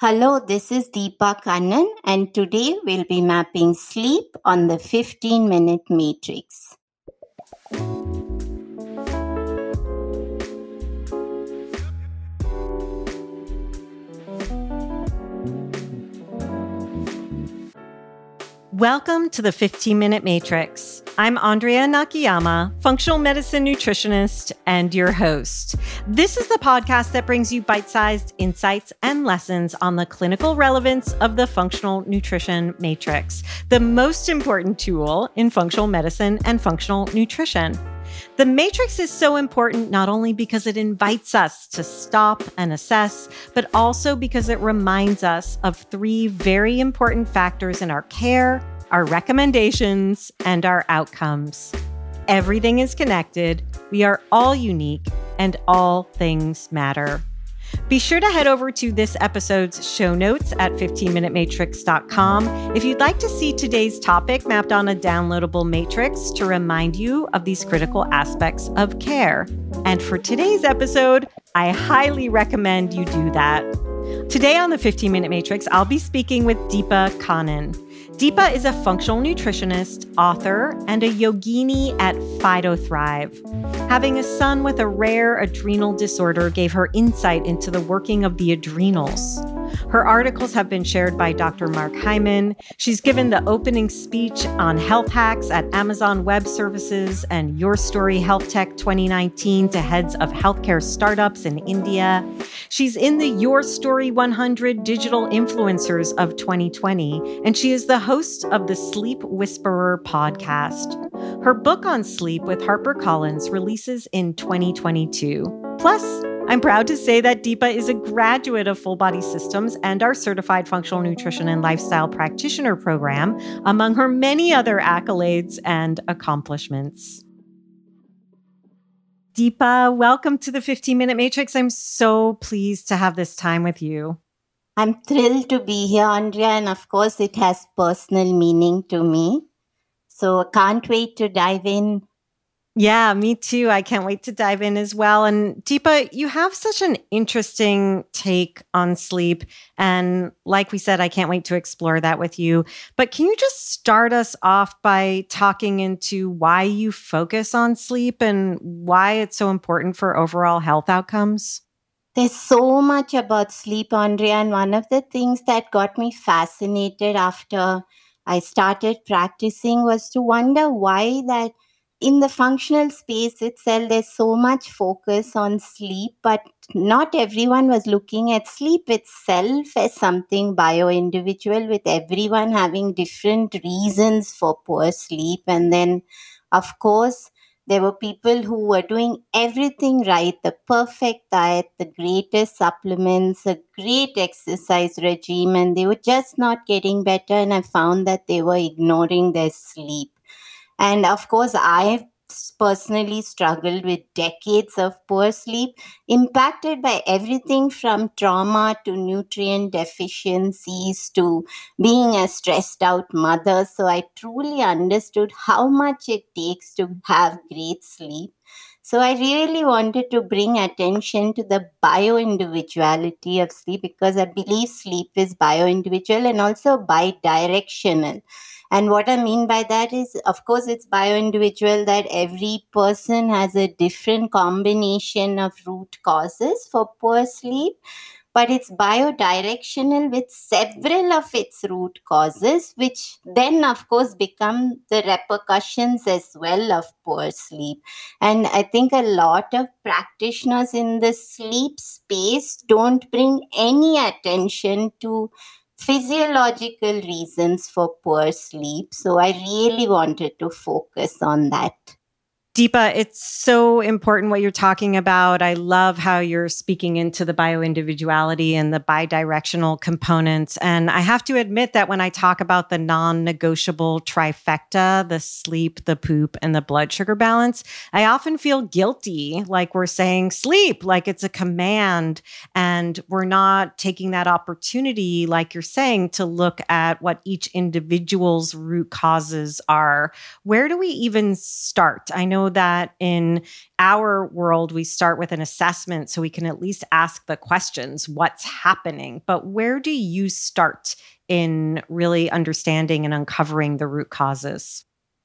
Hello, this is Deepa Kannan, and today we'll be mapping sleep on the 15 minute matrix. Welcome to the 15 Minute Matrix. I'm Andrea Nakayama, functional medicine nutritionist and your host. This is the podcast that brings you bite sized insights and lessons on the clinical relevance of the functional nutrition matrix, the most important tool in functional medicine and functional nutrition. The matrix is so important not only because it invites us to stop and assess, but also because it reminds us of three very important factors in our care, our recommendations, and our outcomes. Everything is connected, we are all unique, and all things matter. Be sure to head over to this episode's show notes at 15minutematrix.com if you'd like to see today's topic mapped on a downloadable matrix to remind you of these critical aspects of care. And for today's episode, I highly recommend you do that. Today on the 15 Minute Matrix, I'll be speaking with Deepa Kannan. Deepa is a functional nutritionist, author, and a yogini at PhytoThrive. Having a son with a rare adrenal disorder gave her insight into the working of the adrenals. Her articles have been shared by Dr. Mark Hyman. She's given the opening speech on health hacks at Amazon Web Services and YourStory Health Tech 2019 to heads of healthcare startups in India. She's in the YourStory 100 Digital Influencers of 2020, and she is the host of the Sleep Whisperer podcast. Her book on sleep with HarperCollins releases in 2022. Plus, I'm proud to say that Deepa is a graduate of Full Body Systems and our Certified Functional Nutrition and Lifestyle Practitioner program, among her many other accolades and accomplishments. Deepa, welcome to the 15 Minute Matrix. I'm so pleased to have this time with you. I'm thrilled to be here, Andrea, and of course, it has personal meaning to me. So I can't wait to dive in yeah, me too. I can't wait to dive in as well. And Deepa, you have such an interesting take on sleep. And like we said, I can't wait to explore that with you. But can you just start us off by talking into why you focus on sleep and why it's so important for overall health outcomes? There's so much about sleep, Andrea. And one of the things that got me fascinated after I started practicing was to wonder why that in the functional space itself, there's so much focus on sleep, but not everyone was looking at sleep itself as something bio individual, with everyone having different reasons for poor sleep. And then, of course, there were people who were doing everything right the perfect diet, the greatest supplements, a great exercise regime, and they were just not getting better. And I found that they were ignoring their sleep. And of course, I've personally struggled with decades of poor sleep, impacted by everything from trauma to nutrient deficiencies to being a stressed out mother. So I truly understood how much it takes to have great sleep. So I really wanted to bring attention to the bio individuality of sleep because I believe sleep is bio individual and also bi-directional. And what I mean by that is, of course, it's bio individual that every person has a different combination of root causes for poor sleep, but it's biodirectional with several of its root causes, which then, of course, become the repercussions as well of poor sleep. And I think a lot of practitioners in the sleep space don't bring any attention to physiological reasons for poor sleep. So I really wanted to focus on that. Deepa, it's so important what you're talking about. I love how you're speaking into the bioindividuality and the bidirectional components. And I have to admit that when I talk about the non negotiable trifecta, the sleep, the poop, and the blood sugar balance, I often feel guilty, like we're saying sleep, like it's a command. And we're not taking that opportunity, like you're saying, to look at what each individual's root causes are. Where do we even start? I know that in our world, we start with an assessment so we can at least ask the questions what's happening? But where do you start in really understanding and uncovering the root causes?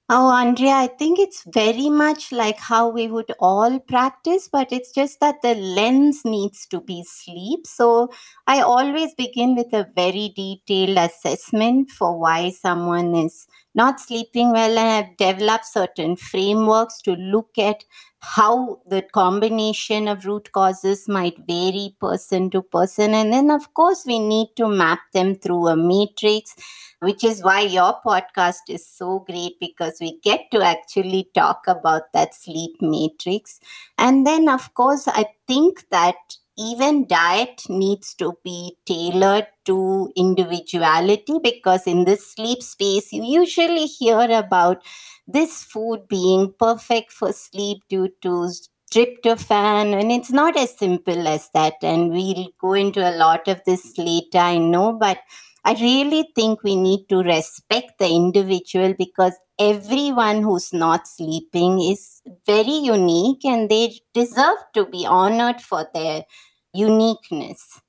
Oh, Andrea, I think it's very much like how we would all practice, but it's just that the lens needs to be sleep. So I always begin with a very detailed assessment for why someone is not sleeping well, I've developed certain frameworks to look at how the combination of root causes might vary person to person. And then, of course, we need to map them through a matrix which is why your podcast is so great because we get to actually talk about that sleep matrix. And then, of course, I think that even diet needs to be tailored to individuality because in this sleep space, you usually hear about this food being perfect for sleep due to tryptophan and it's not as simple as that and we'll go into a lot of this later i know but I really think we need to respect the individual because everyone who's not sleeping is very unique and they deserve to be honored for their uniqueness.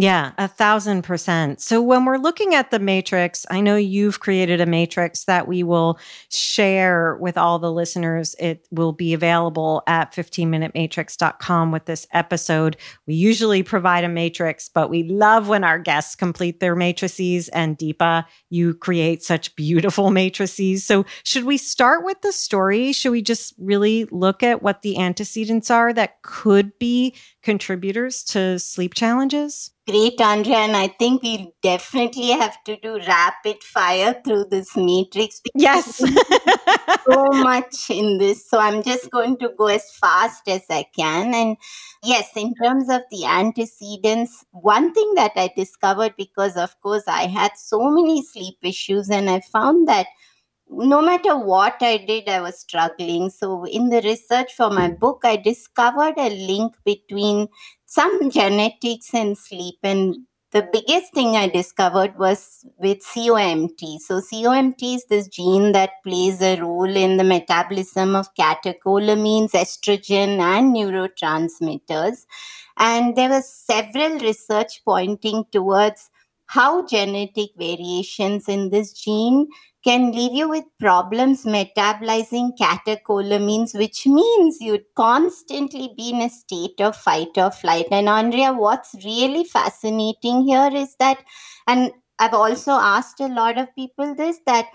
Yeah, a thousand percent. So when we're looking at the matrix, I know you've created a matrix that we will share with all the listeners. It will be available at 15minutematrix.com with this episode. We usually provide a matrix, but we love when our guests complete their matrices. And Deepa, you create such beautiful matrices. So should we start with the story? Should we just really look at what the antecedents are that could be contributors to sleep challenges? Great, Andrea. And I think we definitely have to do rapid fire through this matrix. Yes. so much in this. So I'm just going to go as fast as I can. And yes, in terms of the antecedents, one thing that I discovered because, of course, I had so many sleep issues, and I found that no matter what I did, I was struggling. So, in the research for my book, I discovered a link between some genetics and sleep. And the biggest thing I discovered was with COMT. So, COMT is this gene that plays a role in the metabolism of catecholamines, estrogen, and neurotransmitters. And there were several research pointing towards how genetic variations in this gene can leave you with problems metabolizing catecholamines, which means you'd constantly be in a state of fight or flight. And Andrea, what's really fascinating here is that, and I've also asked a lot of people this, that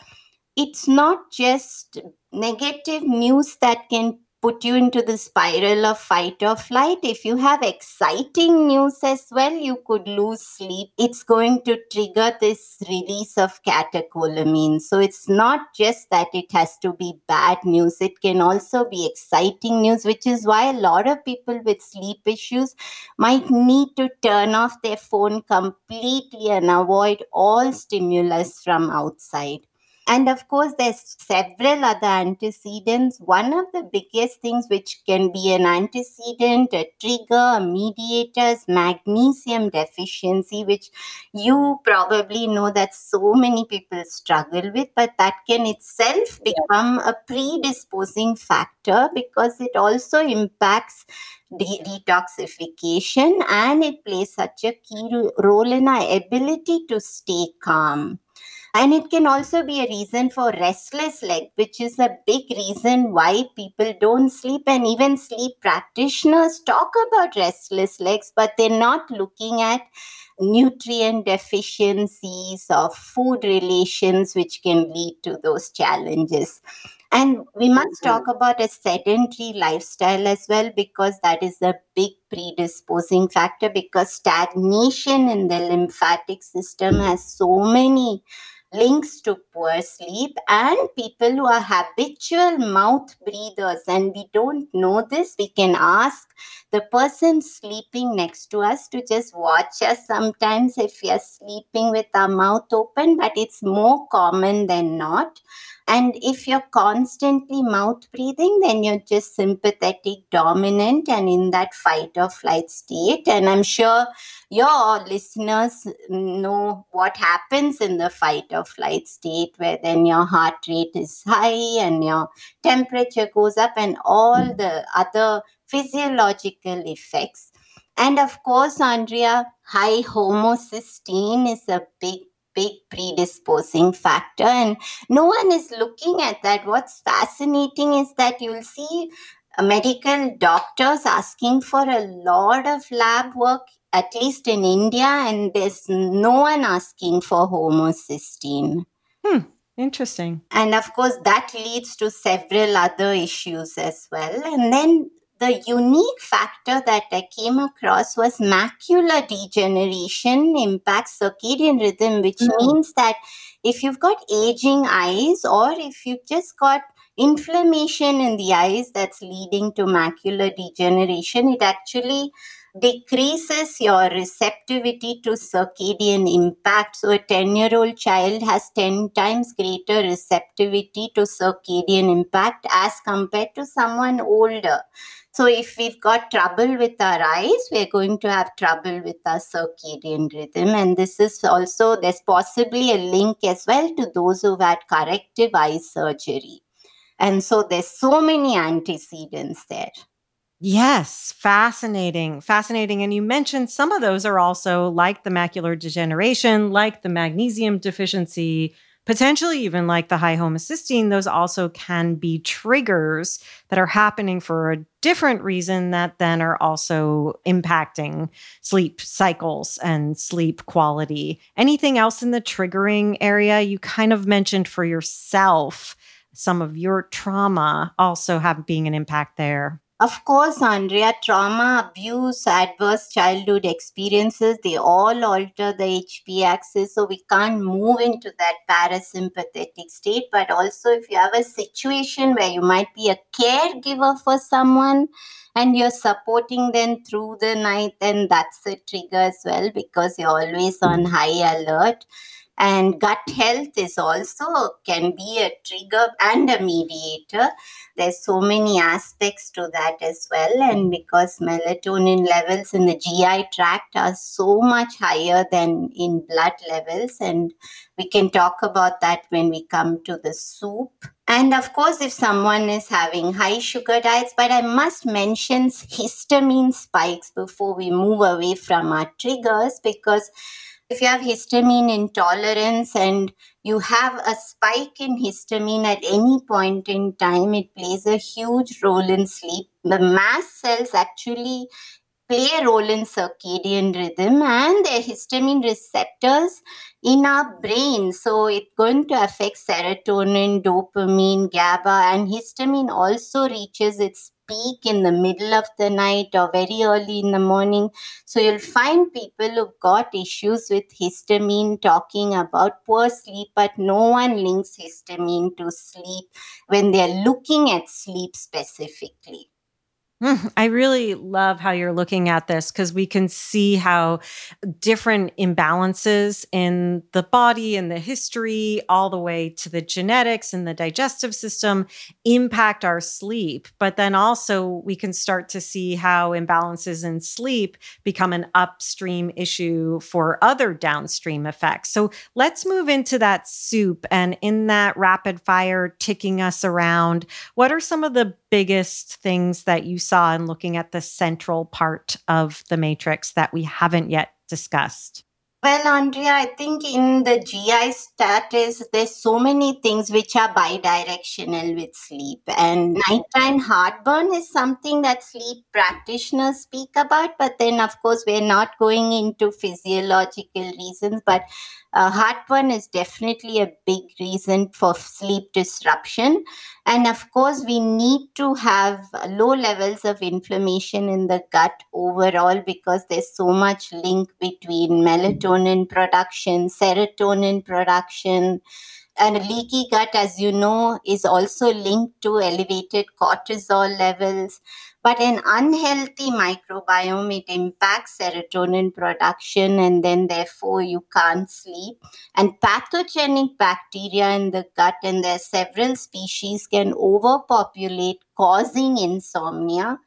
it's not just negative news that can put you into the spiral of fight or flight. If you have exciting news as well, you could lose sleep. It's going to trigger this release of catecholamines. So it's not just that it has to be bad news, it can also be exciting news, which is why a lot of people with sleep issues might need to turn off their phone completely and avoid all stimulus from outside. And of course, there's several other antecedents. One of the biggest things which can be an antecedent, a trigger, a mediator is magnesium deficiency, which you probably know that so many people struggle with, but that can itself become a predisposing factor because it also impacts de- detoxification and it plays such a key role in our ability to stay calm. And it can also be a reason for restless leg, which is a big reason why people don't sleep. And even sleep practitioners talk about restless legs, but they're not looking at nutrient deficiencies or food relations, which can lead to those challenges. And we must talk about a sedentary lifestyle as well, because that is a big predisposing factor. Because stagnation in the lymphatic system has so many links to poor sleep and people who are habitual mouth breathers. And we don't know this. We can ask the person sleeping next to us to just watch us sometimes if we are sleeping with our mouth open but it's more common than not. And if you're constantly mouth breathing, then you're just sympathetic dominant and in that fight or flight state. And I'm sure your listeners know what happens in the fight or flight state, where then your heart rate is high and your temperature goes up, and all hmm. the other physiological effects. And of course, Andrea, high homocysteine is a big big predisposing factor. And no one is looking at that. What's fascinating is that you'll see medical doctors asking for a lot of lab work at least in india and there's no one asking for homocysteine. Hmm interesting. And of course that leads to several other issues as well. And then the unique factor that I came across was macular degeneration impacts circadian rhythm, which mm. means that if you've got aging eyes or if you've just got inflammation in the eyes that's leading to macular degeneration, it actually decreases your receptivity to circadian impact. So, a 10 year old child has 10 times greater receptivity to circadian impact as compared to someone older. So, if we've got trouble with our eyes, we're going to have trouble with our circadian rhythm. And this is also, there's possibly a link as well to those who've had corrective eye surgery. And so, there's so many antecedents there. Yes, fascinating. Fascinating. And you mentioned some of those are also like the macular degeneration, like the magnesium deficiency, potentially even like the high homocysteine, those also can be triggers that are happening for a different reason that then are also impacting sleep cycles and sleep quality. Anything else in the triggering area you kind of mentioned for yourself? Some of your trauma also have being an impact there. Of course, Andrea, trauma, abuse, adverse childhood experiences, they all alter the HP axis. So we can't move into that parasympathetic state. But also, if you have a situation where you might be a caregiver for someone and you're supporting them through the night, then that's a trigger as well because you're always on high alert and gut health is also can be a trigger and a mediator. There's so many aspects to that as well. And because melatonin levels in the gi tract are so much higher than in blood levels and we can talk about that when we come to the soup. And of course if someone is having high sugar diets but i must mention histamine spikes before we move away from our triggers because if you have histamine intolerance and you have a spike in histamine at any point in time, it plays a huge role in sleep. The mast cells actually play a role in circadian rhythm and their histamine receptors in our brain. So it's going to affect serotonin, dopamine, GABA, and histamine also reaches its peak in the middle of the night or very early in the morning. So you'll find people who've got issues with histamine talking about poor sleep, but no one links histamine to sleep when they're looking at sleep specifically. Mm, I really love how you're looking at this because we can see how different imbalances in the body and the history, all the way to the genetics and the digestive system, impact our sleep. But then also, we can start to see how imbalances in sleep become an upstream issue for other downstream effects. So let's move into that soup and in that rapid fire ticking us around. What are some of the biggest things that you saw in looking at the central part of the matrix that we haven't yet discussed? Well, Andrea, I think in the GI status, there's so many things which are bidirectional with sleep. And nighttime heartburn is something that sleep practitioners speak about. But then, of course, we're not going into physiological reasons. But uh, heartburn is definitely a big reason for sleep disruption. And of course, we need to have low levels of inflammation in the gut overall because there's so much link between melatonin production, serotonin production, and leaky gut, as you know, is also linked to elevated cortisol levels. But an unhealthy microbiome, it impacts serotonin production, and then therefore you can't sleep. And pathogenic bacteria in the gut, and there are several species, can overpopulate, causing insomnia.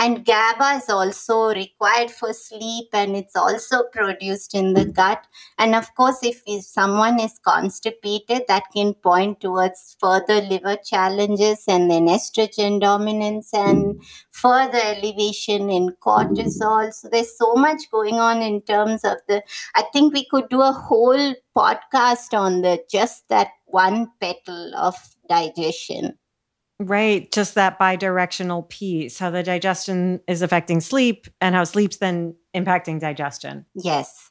And GABA is also required for sleep and it's also produced in the gut. And of course, if, someone is constipated, that can point towards further liver challenges and then estrogen dominance and further elevation in cortisol. So there's so much going on in terms of the, I think we could do a whole podcast on the just that one petal of digestion. Right. Just that bidirectional piece, how the digestion is affecting sleep and how sleep's then impacting digestion. Yes.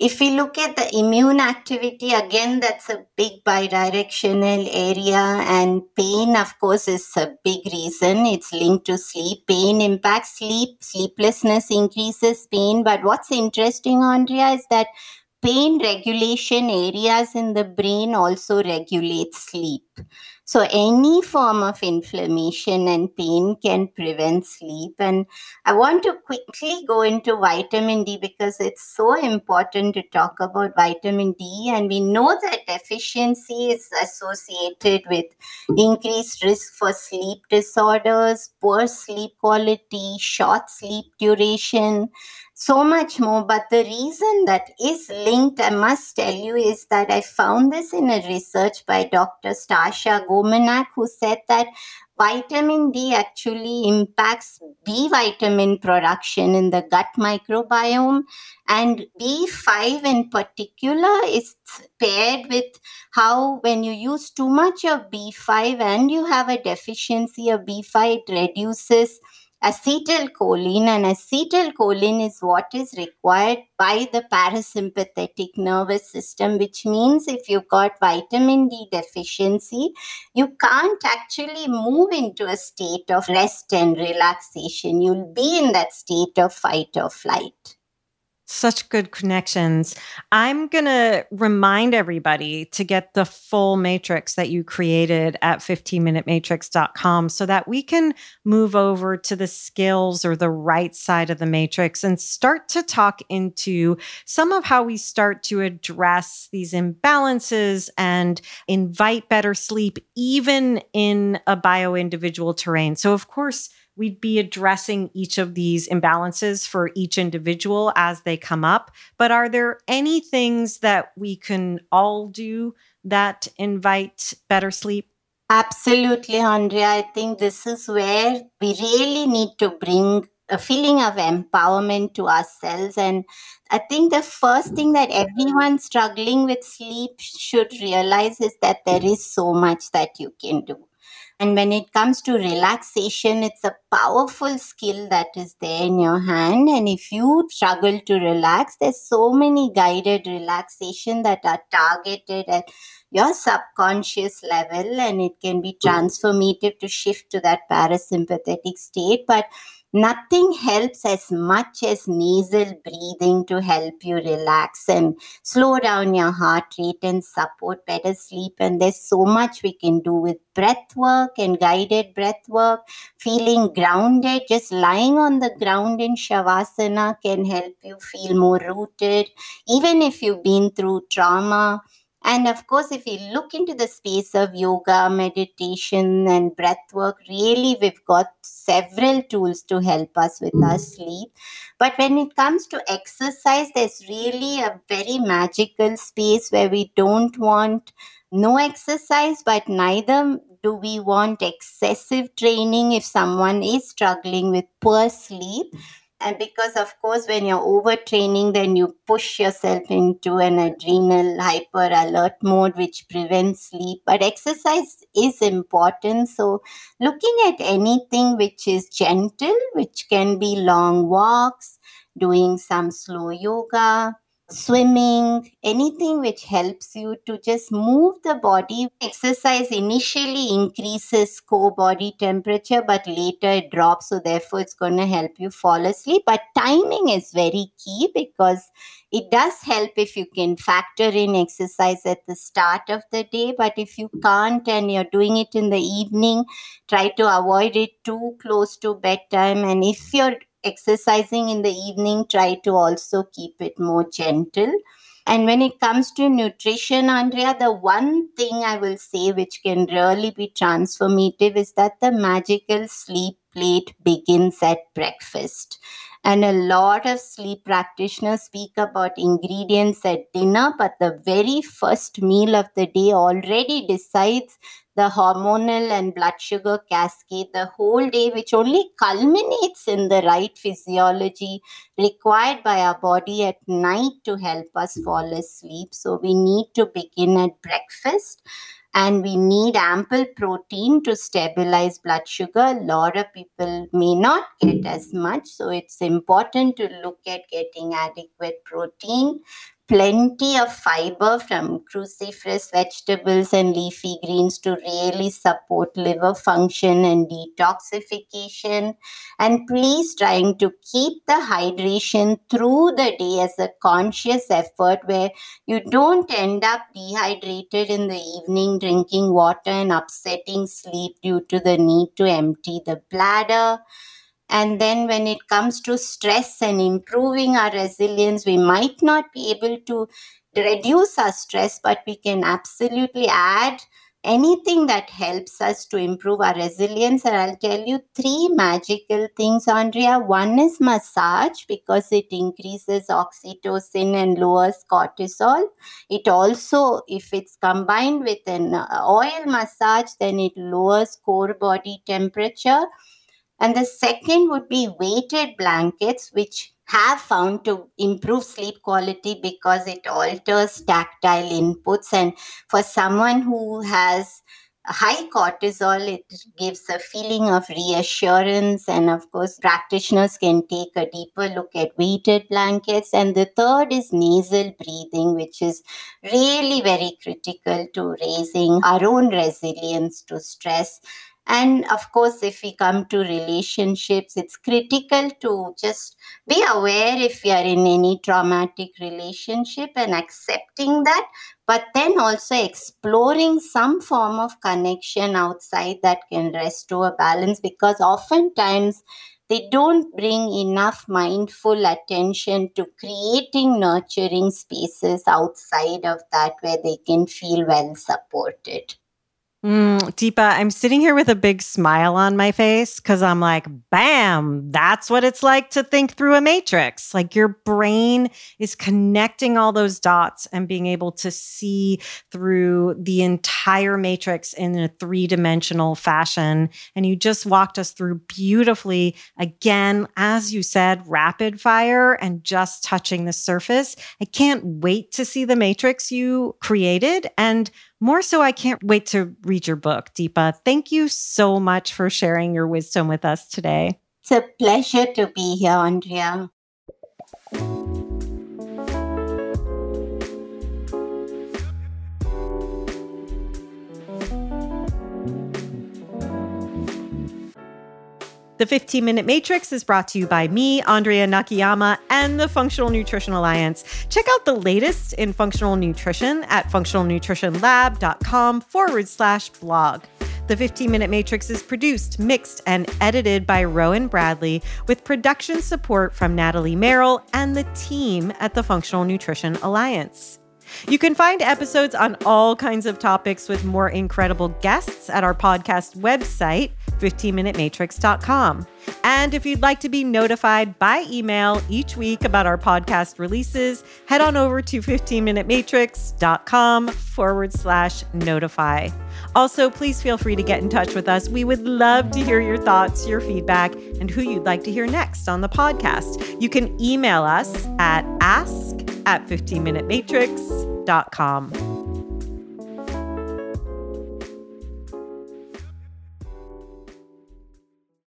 If we look at the immune activity, again, that's a big bidirectional area, and pain, of course, is a big reason. It's linked to sleep. Pain impacts sleep, sleeplessness increases pain. But what's interesting, Andrea, is that pain regulation areas in the brain also regulate sleep. So, any form of inflammation and pain can prevent sleep. And I want to quickly go into vitamin D because it's so important to talk about vitamin D. And we know that deficiency is associated with increased risk for sleep disorders, poor sleep quality, short sleep duration so much more. But the reason that is linked, I must tell you, is that I found this in a research by Dr. Stasha Gominak, who said that vitamin D actually impacts B vitamin production in the gut microbiome. And B5 in particular is paired with how, when you use too much of B5 and you have a deficiency of B5, it reduces acetylcholine and acetylcholine is what is required by the parasympathetic nervous system which means if you've got vitamin d deficiency you can't actually move into a state of rest and relaxation. You'll be in that state of fight or flight such good connections. I'm going to remind everybody to get the full matrix that you created at 15minutematrix.com so that we can move over to the skills or the right side of the matrix and start to talk into some of how we start to address these imbalances and invite better sleep, even in a bio individual terrain. So, of course, we'd be addressing each of these imbalances for each individual as they come up. But are there any things that we can all do that invite better sleep? Absolutely, Andrea. I think this is where we really need to bring a feeling of empowerment to ourselves. And I think the first thing that everyone struggling with sleep should realize is that there is so much that you can do. And when it comes to relaxation, it's a powerful skill that is there in your hand. And if you struggle to relax, there's so many guided relaxation that are targeted at your subconscious level and it can be transformative to shift to that parasympathetic state. But Nothing helps as much as nasal breathing to help you relax and slow down your heart rate and support better sleep. And there's so much we can do with breath work and guided breath work. Feeling grounded, just lying on the ground in Shavasana can help you feel more rooted. Even if you've been through trauma, and of course, if you look into the space of yoga, meditation, and breath work, really we've got several tools to help us with our sleep. But when it comes to exercise, there's really a very magical space where we don't want no exercise, but neither do we want excessive training if someone is struggling with poor sleep and because of course when you're overtraining then you push yourself into an adrenal hyper alert mode which prevents sleep. But exercise is important. So looking at anything which is gentle which can be long walks doing some slow yoga swimming, anything which helps you to just move the body. Exercise initially increases core body temperature, but later it drops. So, therefore, it's going to help you fall asleep. But timing is very key because it does help if you can factor in exercise at the start of the day. But if you can't and you're doing it in the evening, try to avoid it too close to bedtime. And if you're exercising in the evening, try to also keep it more gentle. And when it comes to nutrition, Andrea, the one thing I will say which can really be transformative is that the magical sleep plate begins at breakfast. And a lot of sleep practitioners speak about ingredients at dinner, but the very first meal of the day already decides the hormonal and blood sugar cascade the whole day, which only culminates in the right physiology required by our body at night to help us fall asleep. So we need to begin at breakfast and we need ample protein to stabilize blood sugar. A lot of people may not get as much, so it's important to look at getting adequate protein plenty of fiber from cruciferous vegetables and leafy greens to really support liver function and detoxification. And please trying to keep the hydration through the day as a conscious effort where you don't end up dehydrated in the evening drinking water and upsetting sleep due to the need to empty the bladder. And then when it comes to stress and improving our resilience, we might not be able to reduce our stress, but we can absolutely add anything that helps us to improve our resilience. And I'll tell you three magical things, Andrea. One is massage because it increases oxytocin and lowers cortisol. It also, if it's combined with an uh, oil massage, then it lowers core body temperature and the second would be weighted blankets, which have found to improve sleep quality because it alters tactile inputs. And for someone who has high cortisol, it gives a feeling of reassurance. And of course, practitioners can take a deeper look at weighted blankets. And the third is nasal breathing, which is really very critical to raising our own resilience to stress. And of course, if we come to relationships, it's critical to just be aware if you are in any traumatic relationship and accepting that, but then also exploring some form of connection outside that can restore balance because oftentimes they don't bring enough mindful attention to creating nurturing spaces outside of that where they can feel well supported. Mm, Deepa, I'm sitting here with a big smile on my face because I'm like, bam, that's what it's like to think through a matrix. Like your brain is connecting all those dots and being able to see through the entire matrix in a three dimensional fashion. And you just walked us through beautifully. Again, as you said, rapid fire and just touching the surface. I can't wait to see the matrix you created. And more so, I can't wait to read your book, Deepa. Thank you so much for sharing your wisdom with us today. It's a pleasure to be here, Andrea. The 15 Minute Matrix is brought to you by me, Andrea Nakayama, and the Functional Nutrition Alliance. Check out the latest in functional nutrition at functionalnutritionlab.com forward slash blog. The 15 Minute Matrix is produced, mixed, and edited by Rowan Bradley with production support from Natalie Merrill and the team at the Functional Nutrition Alliance. You can find episodes on all kinds of topics with more incredible guests at our podcast website, 15minutematrix.com. And if you'd like to be notified by email each week about our podcast releases, head on over to 15minutematrix.com forward slash notify. Also, please feel free to get in touch with us. We would love to hear your thoughts, your feedback, and who you'd like to hear next on the podcast. You can email us at ask at 15minutematrix.com.